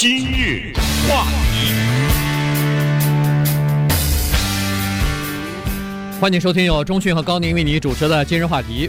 今日话题，欢迎收听由钟讯和高宁为你主持的今日话题。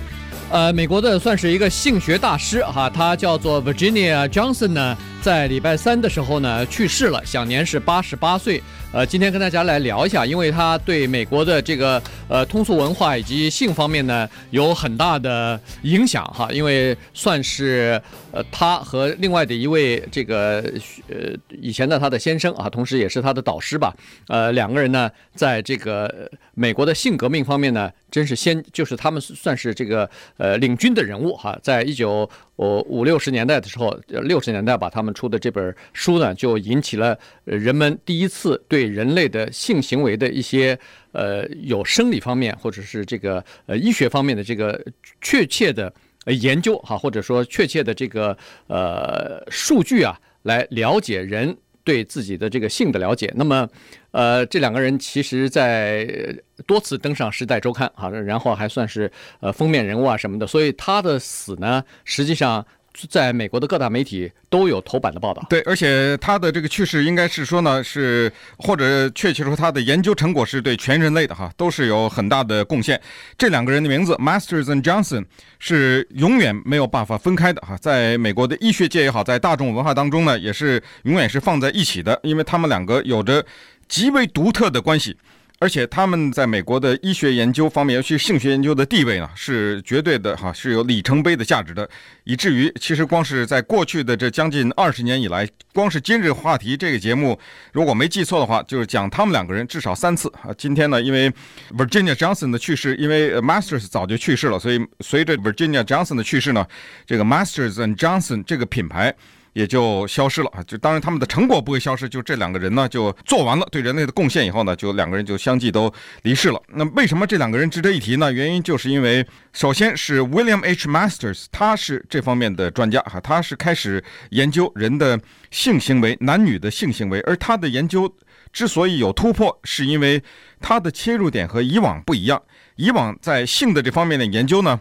呃，美国的算是一个性学大师哈，他叫做 Virginia Johnson 呢，在礼拜三的时候呢去世了，享年是八十八岁。呃，今天跟大家来聊一下，因为他对美国的这个呃通俗文化以及性方面呢有很大的影响哈，因为算是呃他和另外的一位这个呃以前的他的先生啊，同时也是他的导师吧，呃两个人呢在这个美国的性革命方面呢，真是先就是他们算是这个呃领军的人物哈，在一九。我五六十年代的时候，六十年代吧，他们出的这本书呢，就引起了人们第一次对人类的性行为的一些呃有生理方面或者是这个呃医学方面的这个确切的研究哈，或者说确切的这个呃数据啊，来了解人对自己的这个性的了解。那么，呃，这两个人其实在多次登上《时代周刊》啊，然后还算是呃封面人物啊什么的，所以他的死呢，实际上。在美国的各大媒体都有头版的报道。对，而且他的这个去世应该是说呢，是或者确切说他的研究成果是对全人类的哈，都是有很大的贡献。这两个人的名字 Masters and Johnson 是永远没有办法分开的哈，在美国的医学界也好，在大众文化当中呢，也是永远是放在一起的，因为他们两个有着极为独特的关系。而且他们在美国的医学研究方面，尤其是性学研究的地位呢，是绝对的哈，是有里程碑的价值的。以至于其实光是在过去的这将近二十年以来，光是今日话题这个节目，如果没记错的话，就是讲他们两个人至少三次啊。今天呢，因为 Virginia Johnson 的去世，因为 Masters 早就去世了，所以随着 Virginia Johnson 的去世呢，这个 Masters and Johnson 这个品牌。也就消失了啊！就当然他们的成果不会消失，就这两个人呢，就做完了对人类的贡献以后呢，就两个人就相继都离世了。那为什么这两个人值得一提呢？原因就是因为，首先是 William H. Masters，他是这方面的专家哈，他是开始研究人的性行为，男女的性行为，而他的研究之所以有突破，是因为他的切入点和以往不一样。以往在性的这方面的研究呢，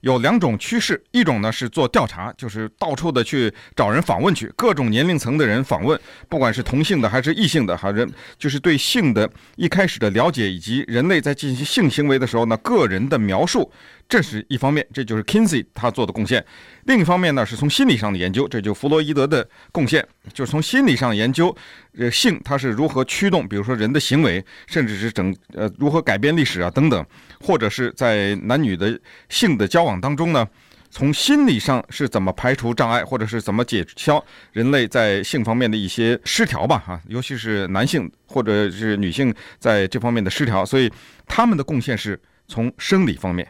有两种趋势，一种呢是做调查，就是到处的去找人访问去，各种年龄层的人访问，不管是同性的还是异性的，还是就是对性的一开始的了解，以及人类在进行性行为的时候呢，个人的描述。这是一方面，这就是 Kinsey 他做的贡献。另一方面呢，是从心理上的研究，这就弗洛伊德的贡献，就是从心理上研究，呃，性它是如何驱动，比如说人的行为，甚至是整呃如何改变历史啊等等，或者是在男女的性的交往当中呢，从心理上是怎么排除障碍，或者是怎么解消人类在性方面的一些失调吧，哈，尤其是男性或者是女性在这方面的失调，所以他们的贡献是从生理方面。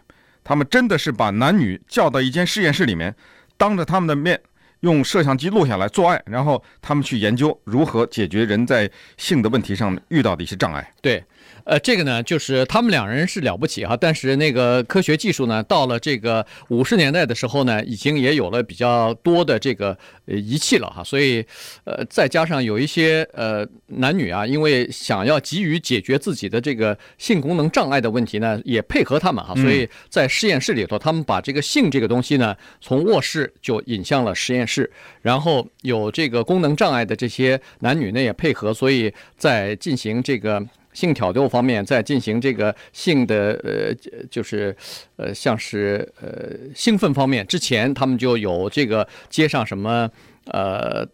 他们真的是把男女叫到一间实验室里面，当着他们的面用摄像机录下来做爱，然后他们去研究如何解决人在性的问题上遇到的一些障碍。对。呃，这个呢，就是他们两人是了不起哈，但是那个科学技术呢，到了这个五十年代的时候呢，已经也有了比较多的这个呃仪器了哈，所以呃，再加上有一些呃男女啊，因为想要急于解决自己的这个性功能障碍的问题呢，也配合他们哈，所以在实验室里头，他们把这个性这个东西呢，从卧室就引向了实验室，然后有这个功能障碍的这些男女呢也配合，所以在进行这个。性挑逗方面，在进行这个性的呃，就是呃，像是呃兴奋方面之前，他们就有这个接上什么呃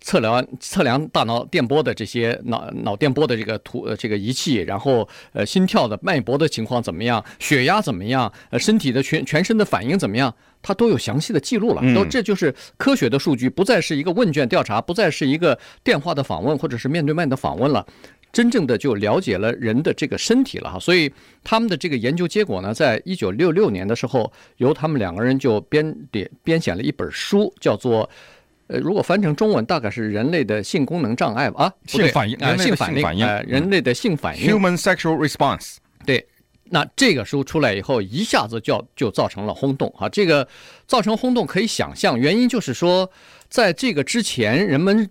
测量测量大脑电波的这些脑脑电波的这个图这个仪器，然后呃心跳的脉搏的情况怎么样，血压怎么样，呃身体的全全身的反应怎么样，它都有详细的记录了。都这就是科学的数据，不再是一个问卷调查，不再是一个电话的访问或者是面对面的访问了。真正的就了解了人的这个身体了哈，所以他们的这个研究结果呢，在一九六六年的时候，由他们两个人就编点编写了一本书，叫做呃，如果翻成中文，大概是人类的性功能障碍吧啊，性反应啊，性反应，呃，人类的性反应，Human Sexual Response。对，那这个书出来以后，一下子就就造成了轰动啊，这个造成轰动可以想象，原因就是说，在这个之前，人们。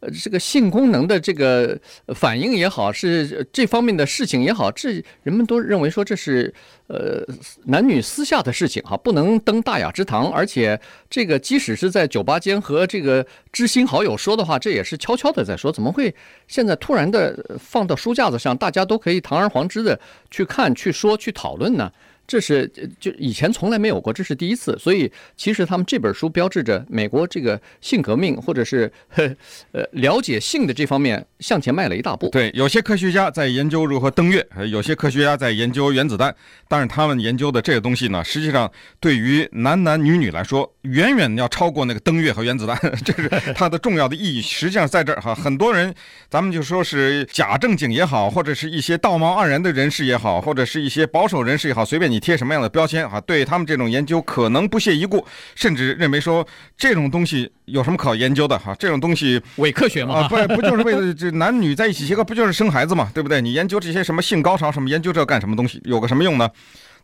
呃，这个性功能的这个反应也好，是这方面的事情也好，这人们都认为说这是呃男女私下的事情哈，不能登大雅之堂。而且这个即使是在酒吧间和这个知心好友说的话，这也是悄悄的在说，怎么会现在突然的放到书架子上，大家都可以堂而皇之的去看、去说、去讨论呢？这是就以前从来没有过，这是第一次。所以其实他们这本书标志着美国这个性革命，或者是呃了解性的这方面向前迈了一大步。对，有些科学家在研究如何登月，有些科学家在研究原子弹。但是他们研究的这个东西呢，实际上对于男男女女来说，远远要超过那个登月和原子弹。这是它的重要的意义，实际上在这儿哈。很多人，咱们就说是假正经也好，或者是一些道貌岸然的人士也好，或者是一些保守人士也好，随便你。贴什么样的标签啊？对他们这种研究可能不屑一顾，甚至认为说这种东西有什么可研究的哈？这种东西伪科学嘛？啊，不不就是为了这男女在一起结合，不就是生孩子嘛？对不对？你研究这些什么性高潮什么，研究这干什么东西？有个什么用呢？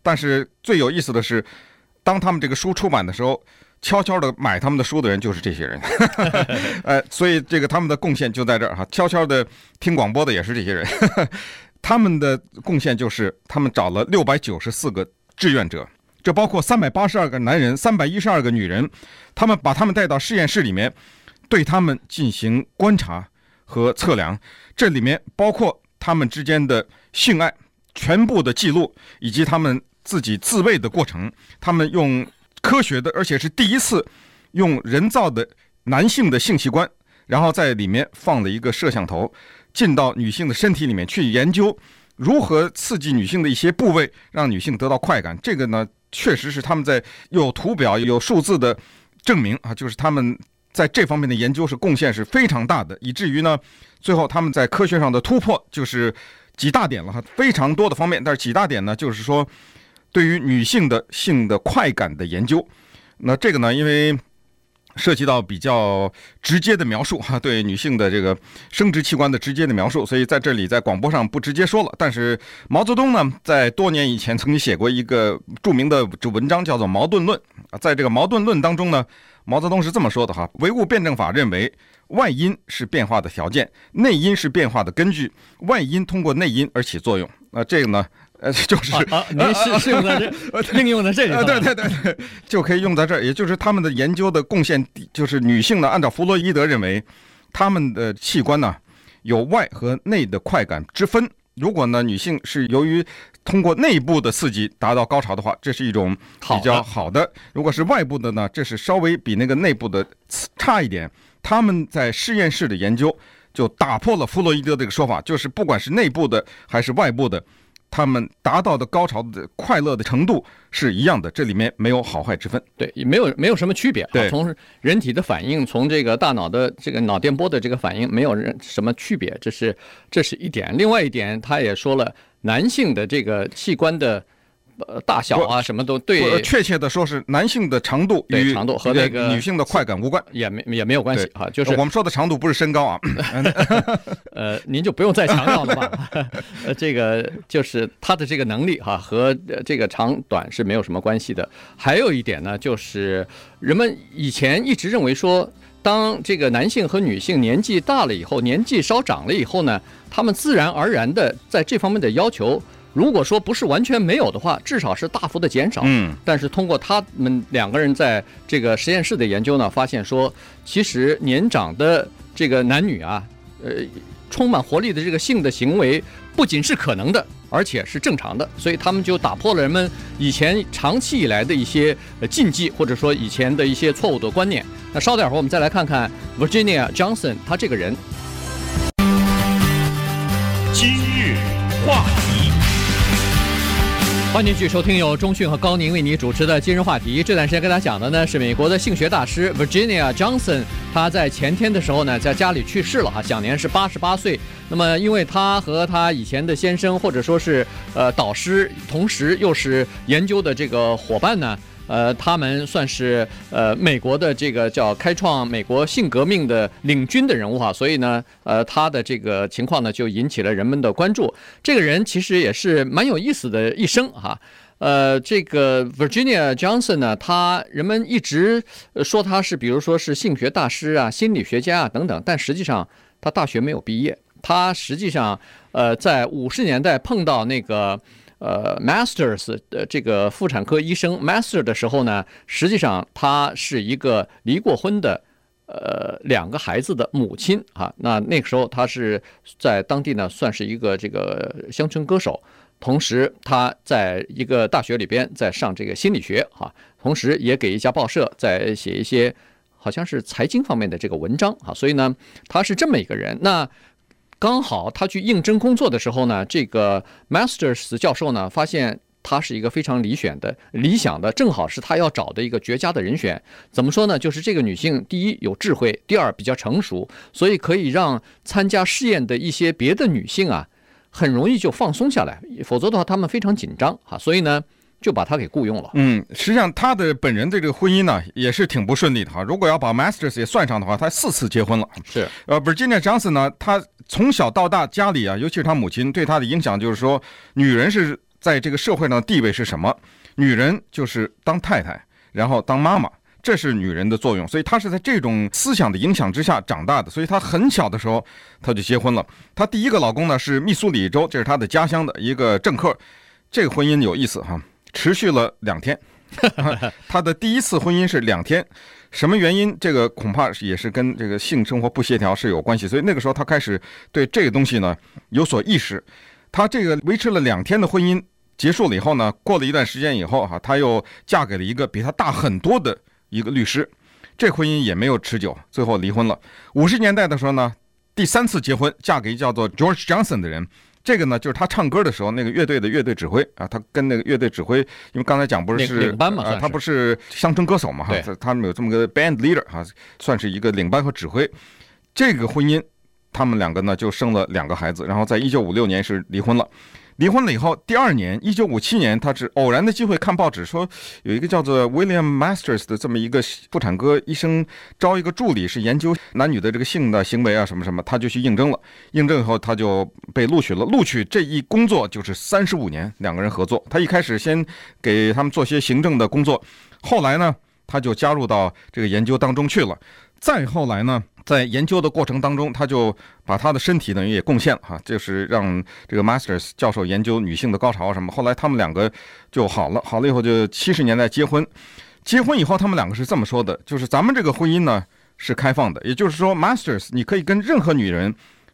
但是最有意思的是，当他们这个书出版的时候，悄悄的买他们的书的人就是这些人，呃，所以这个他们的贡献就在这儿哈。悄悄的听广播的也是这些人。他们的贡献就是，他们找了六百九十四个志愿者，这包括三百八十二个男人，三百一十二个女人。他们把他们带到实验室里面，对他们进行观察和测量。这里面包括他们之间的性爱全部的记录，以及他们自己自慰的过程。他们用科学的，而且是第一次用人造的男性的性器官，然后在里面放了一个摄像头。进到女性的身体里面去研究如何刺激女性的一些部位，让女性得到快感。这个呢，确实是他们在有图表、有数字的证明啊，就是他们在这方面的研究是贡献是非常大的，以至于呢，最后他们在科学上的突破就是几大点了哈，非常多的方面。但是几大点呢，就是说对于女性的性的快感的研究，那这个呢，因为。涉及到比较直接的描述哈，对女性的这个生殖器官的直接的描述，所以在这里在广播上不直接说了。但是毛泽东呢，在多年以前曾经写过一个著名的这文章，叫做《矛盾论》啊。在这个《矛盾论》当中呢，毛泽东是这么说的哈：唯物辩证法认为，外因是变化的条件，内因是变化的根据，外因通过内因而起作用。那这个呢？呃，就是啊，您是是用在这，应用在这里，对对对对，就可以用在这儿。也就是他们的研究的贡献，就是女性呢，按照弗洛伊德认为，他们的器官呢有外和内的快感之分。如果呢，女性是由于通过内部的刺激达到高潮的话，这是一种比较好的；如果是外部的呢，这是稍微比那个内部的差一点。他们在实验室的研究就打破了弗洛伊德这个说法，就是不管是内部的还是外部的。他们达到的高潮的快乐的程度是一样的，这里面没有好坏之分，对，也没有没有什么区别。对，从人体的反应，从这个大脑的这个脑电波的这个反应，没有人什么区别，这是这是一点。另外一点，他也说了，男性的这个器官的。呃，大小啊，什么都对。确切的说，是男性的长度与长度和那个女性的快感无关，也没也没有关系哈。就是我们说的长度不是身高啊。呃，您就不用再强调了吧。呃，这个就是他的这个能力哈，和这个长短是没有什么关系的。还有一点呢，就是人们以前一直认为说，当这个男性和女性年纪大了以后，年纪稍长了以后呢，他们自然而然的在这方面的要求。如果说不是完全没有的话，至少是大幅的减少。嗯，但是通过他们两个人在这个实验室的研究呢，发现说，其实年长的这个男女啊，呃，充满活力的这个性的行为不仅是可能的，而且是正常的。所以他们就打破了人们以前长期以来的一些禁忌，或者说以前的一些错误的观念。那稍等会儿，我们再来看看 Virginia Johnson 他这个人。今日话题。欢迎继续收听由中讯和高宁为你主持的今日话题。这段时间跟大家讲的呢是美国的性学大师 Virginia Johnson，他在前天的时候呢在家里去世了哈，享年是八十八岁。那么因为他和他以前的先生或者说是呃导师，同时又是研究的这个伙伴呢。呃，他们算是呃美国的这个叫开创美国性革命的领军的人物哈，所以呢，呃，他的这个情况呢就引起了人们的关注。这个人其实也是蛮有意思的一生哈。呃，这个 Virginia Johnson 呢，他人们一直说他是，比如说是性学大师啊、心理学家啊等等，但实际上他大学没有毕业。他实际上，呃，在五十年代碰到那个呃 Masters 的这个妇产科医生 Master 的时候呢，实际上他是一个离过婚的，呃，两个孩子的母亲啊。那那个时候他是在当地呢，算是一个这个乡村歌手。同时，他在一个大学里边在上这个心理学哈，同时也给一家报社在写一些好像是财经方面的这个文章哈，所以呢，他是这么一个人。那刚好他去应征工作的时候呢，这个 Masters 教授呢发现他是一个非常理选的、理想的，正好是他要找的一个绝佳的人选。怎么说呢？就是这个女性，第一有智慧，第二比较成熟，所以可以让参加试验的一些别的女性啊。很容易就放松下来，否则的话他们非常紧张哈，所以呢就把他给雇佣了。嗯，实际上他的本人的这个婚姻呢也是挺不顺利的哈。如果要把 Masters 也算上的话，他四次结婚了。是，呃，Virginia Johnson 呢，他从小到大家里啊，尤其是他母亲对他的影响就是说，女人是在这个社会上的地位是什么？女人就是当太太，然后当妈妈。这是女人的作用，所以她是在这种思想的影响之下长大的。所以她很小的时候，她就结婚了。她第一个老公呢是密苏里州，这是她的家乡的一个政客。这个婚姻有意思哈，持续了两天。他的第一次婚姻是两天，什么原因？这个恐怕也是跟这个性生活不协调是有关系。所以那个时候他开始对这个东西呢有所意识。他这个维持了两天的婚姻结束了以后呢，过了一段时间以后哈，他又嫁给了一个比他大很多的。一个律师，这婚姻也没有持久，最后离婚了。五十年代的时候呢，第三次结婚，嫁给叫做 George Johnson 的人。这个呢，就是他唱歌的时候，那个乐队的乐队指挥啊，他跟那个乐队指挥，因为刚才讲不是是领班嘛，啊，他不是乡村歌手嘛，哈，他们有这么个 band leader 哈，算是一个领班和指挥。这个婚姻，他们两个呢就生了两个孩子，然后在一九五六年是离婚了。离婚了以后，第二年，一九五七年，他是偶然的机会看报纸，说有一个叫做 William Masters 的这么一个妇产科医生招一个助理，是研究男女的这个性的行为啊什么什么，他就去应征了。应征以后，他就被录取了。录取这一工作就是三十五年，两个人合作。他一开始先给他们做些行政的工作，后来呢，他就加入到这个研究当中去了。再后来呢，在研究的过程当中，他就把他的身体等于也贡献了哈，就是让这个 Masters 教授研究女性的高潮什么。后来他们两个就好了，好了以后就七十年代结婚。结婚以后，他们两个是这么说的，就是咱们这个婚姻呢是开放的，也就是说，Masters 你可以跟任何女人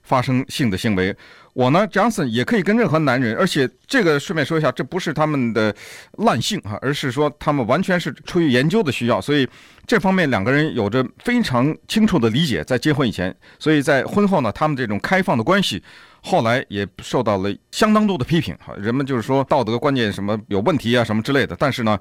发生性的行为。我呢，Johnson 也可以跟任何男人，而且这个顺便说一下，这不是他们的滥性哈，而是说他们完全是出于研究的需要，所以这方面两个人有着非常清楚的理解，在结婚以前，所以在婚后呢，他们这种开放的关系，后来也受到了相当多的批评哈，人们就是说道德观念什么有问题啊什么之类的，但是呢，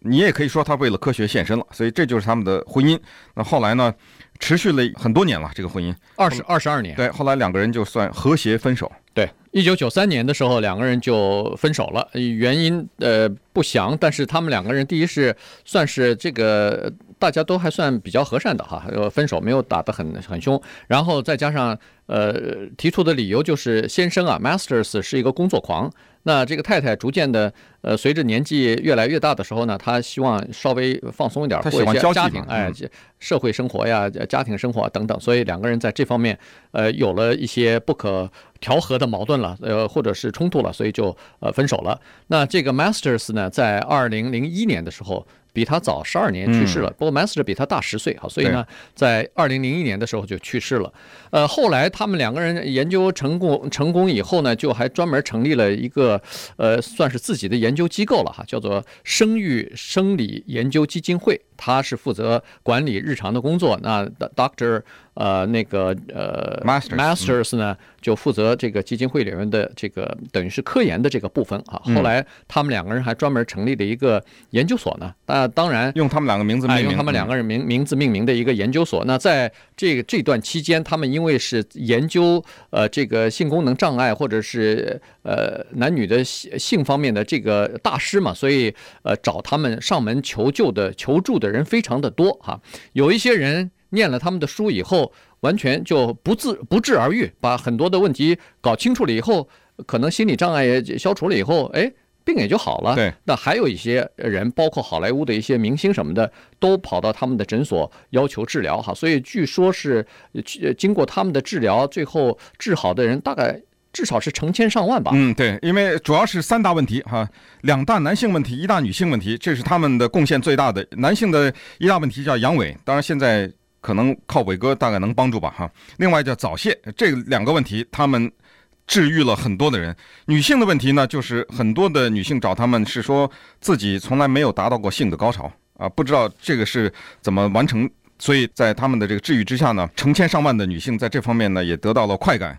你也可以说他为了科学献身了，所以这就是他们的婚姻。那后来呢？持续了很多年了，这个婚姻二十二十二年。对，后来两个人就算和谐分手。对，一九九三年的时候，两个人就分手了，原因呃不详，但是他们两个人第一是算是这个大家都还算比较和善的哈，分手没有打得很很凶，然后再加上呃提出的理由就是先生啊，Masters 是一个工作狂。那这个太太逐渐的，呃，随着年纪越来越大的时候呢，她希望稍微放松一点，过一些家庭，哎，社会生活呀，家庭生活等等，所以两个人在这方面，呃，有了一些不可调和的矛盾了，呃，或者是冲突了，所以就呃分手了。那这个 Masters 呢，在二零零一年的时候。比他早十二年去世了，不过 Master 比他大十岁哈，所以呢，在二零零一年的时候就去世了。呃，后来他们两个人研究成功成功以后呢，就还专门成立了一个呃，算是自己的研究机构了哈，叫做生育生理研究基金会。他是负责管理日常的工作，那 Doctor 呃那个呃 master masters 呢就负责这个基金会里面的这个等于是科研的这个部分啊。后来他们两个人还专门成立了一个研究所呢，那当然用他们两个名字命名，用他们两个人名名字命名的一个研究所。那在这个这段期间，他们因为是研究呃这个性功能障碍或者是呃男女的性性方面的这个大师嘛，所以呃找他们上门求救的求助的人非常的多哈。有一些人念了他们的书以后，完全就不自不治而愈，把很多的问题搞清楚了以后，可能心理障碍也消除了以后，哎。病也就好了。对，那还有一些人，包括好莱坞的一些明星什么的，都跑到他们的诊所要求治疗哈。所以据说是，经过他们的治疗，最后治好的人大概至少是成千上万吧。嗯，对，因为主要是三大问题哈，两大男性问题，一大女性问题，这是他们的贡献最大的。男性的一大问题叫阳痿，当然现在可能靠伟哥大概能帮助吧哈。另外叫早泄，这两个问题他们。治愈了很多的人。女性的问题呢，就是很多的女性找他们是说自己从来没有达到过性的高潮啊，不知道这个是怎么完成。所以在他们的这个治愈之下呢，成千上万的女性在这方面呢也得到了快感，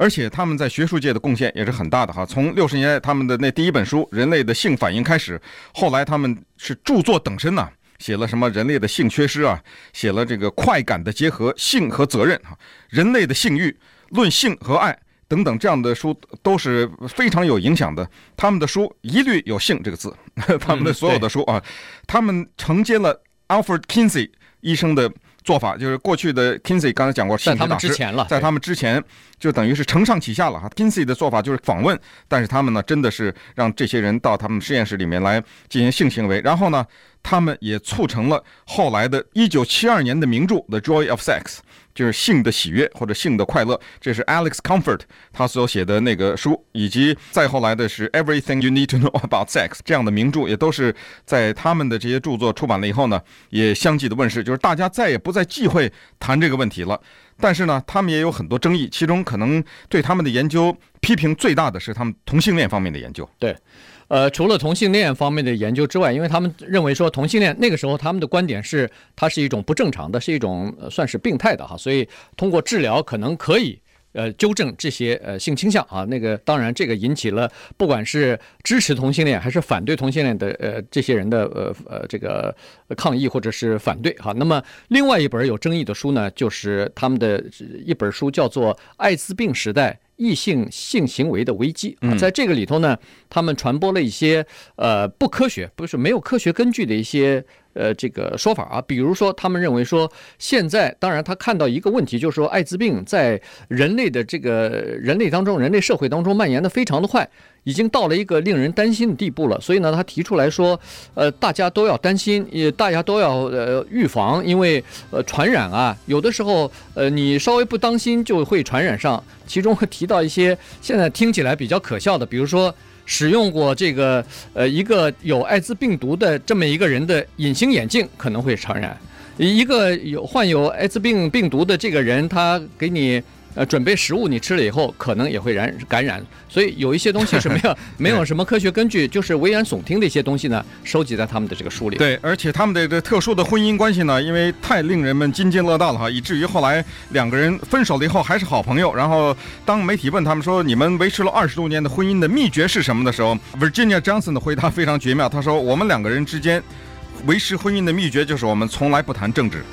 而且他们在学术界的贡献也是很大的哈。从六十年代他们的那第一本书《人类的性反应》开始，后来他们是著作等身呐，写了什么人类的性缺失啊，写了这个快感的结合、性和责任哈，人类的性欲、论性和爱。等等，这样的书都是非常有影响的。他们的书一律有“性”这个字，他们的所有的书啊，他们承接了 Alfred Kinsey 医生的做法，就是过去的 Kinsey 刚才讲过，在他们之前了，在他们之前就等于是承上启下了哈。Kinsey 的做法就是访问，但是他们呢，真的是让这些人到他们实验室里面来进行性行为，然后呢，他们也促成了后来的1972年的名著《The Joy of Sex》。就是性的喜悦或者性的快乐，这是 Alex Comfort 他所写的那个书，以及再后来的是 Everything You Need to Know About Sex 这样的名著，也都是在他们的这些著作出版了以后呢，也相继的问世，就是大家再也不再忌讳谈这个问题了。但是呢，他们也有很多争议，其中可能对他们的研究批评最大的是他们同性恋方面的研究。对。呃，除了同性恋方面的研究之外，因为他们认为说同性恋那个时候他们的观点是它是一种不正常的，是一种算是病态的哈，所以通过治疗可能可以呃纠正这些呃性倾向啊。那个当然这个引起了不管是支持同性恋还是反对同性恋的呃这些人的呃呃这个抗议或者是反对哈。那么另外一本有争议的书呢，就是他们的一本书叫做《艾滋病时代》。异性性行为的危机啊，在这个里头呢，他们传播了一些呃不科学，不是没有科学根据的一些呃这个说法啊。比如说，他们认为说，现在当然他看到一个问题，就是说艾滋病在人类的这个人类当中，人类社会当中蔓延的非常的快。已经到了一个令人担心的地步了，所以呢，他提出来说，呃，大家都要担心，也大家都要呃预防，因为呃传染啊，有的时候呃你稍微不当心就会传染上。其中会提到一些现在听起来比较可笑的，比如说使用过这个呃一个有艾滋病毒的这么一个人的隐形眼镜可能会传染，一个有患有艾滋病病毒的这个人，他给你。呃，准备食物你吃了以后，可能也会染感染，所以有一些东西是没有 没有什么科学根据，就是危言耸听的一些东西呢，收集在他们的这个书里。对，而且他们的这特殊的婚姻关系呢，因为太令人们津津乐道了哈，以至于后来两个人分手了以后还是好朋友。然后当媒体问他们说，你们维持了二十多年的婚姻的秘诀是什么的时候，Virginia Johnson 的回答非常绝妙，他说我们两个人之间维持婚姻的秘诀就是我们从来不谈政治。